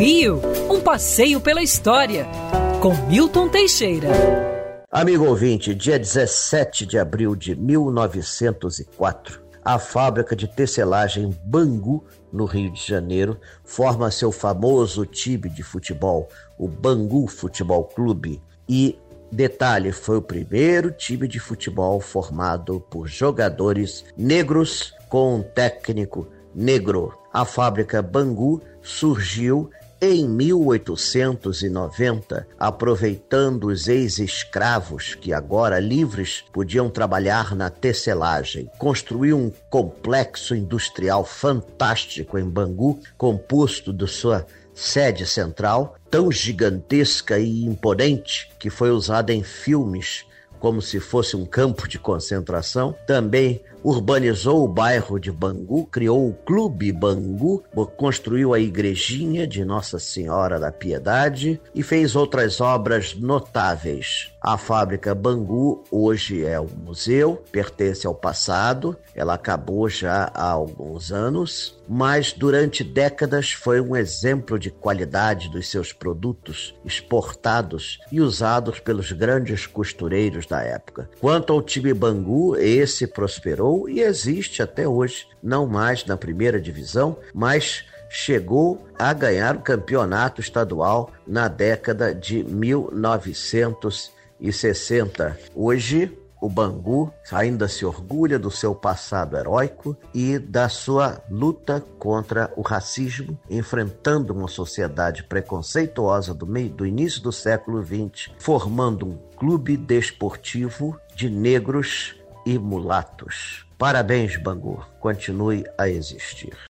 Rio, um passeio pela história, com Milton Teixeira. Amigo ouvinte, dia 17 de abril de 1904, a fábrica de tecelagem Bangu, no Rio de Janeiro, forma seu famoso time de futebol, o Bangu Futebol Clube. E, detalhe, foi o primeiro time de futebol formado por jogadores negros com um técnico negro. A fábrica Bangu surgiu em 1890, aproveitando os ex-escravos que agora livres podiam trabalhar na tecelagem, construiu um complexo industrial fantástico em Bangu, composto de sua sede central, tão gigantesca e imponente que foi usada em filmes como se fosse um campo de concentração. Também urbanizou o bairro de Bangu, criou o Clube Bangu, construiu a igrejinha de Nossa Senhora da Piedade e fez outras obras notáveis. A fábrica Bangu hoje é um museu, pertence ao passado, ela acabou já há alguns anos, mas durante décadas foi um exemplo de qualidade dos seus produtos exportados e usados pelos grandes costureiros época. Quanto ao time Bangu, esse prosperou e existe até hoje, não mais na primeira divisão, mas chegou a ganhar o campeonato estadual na década de 1900 e 60. Hoje, o Bangu ainda se orgulha do seu passado heróico e da sua luta contra o racismo, enfrentando uma sociedade preconceituosa do meio do início do século XX, formando um clube desportivo de negros e mulatos. Parabéns, Bangu. Continue a existir.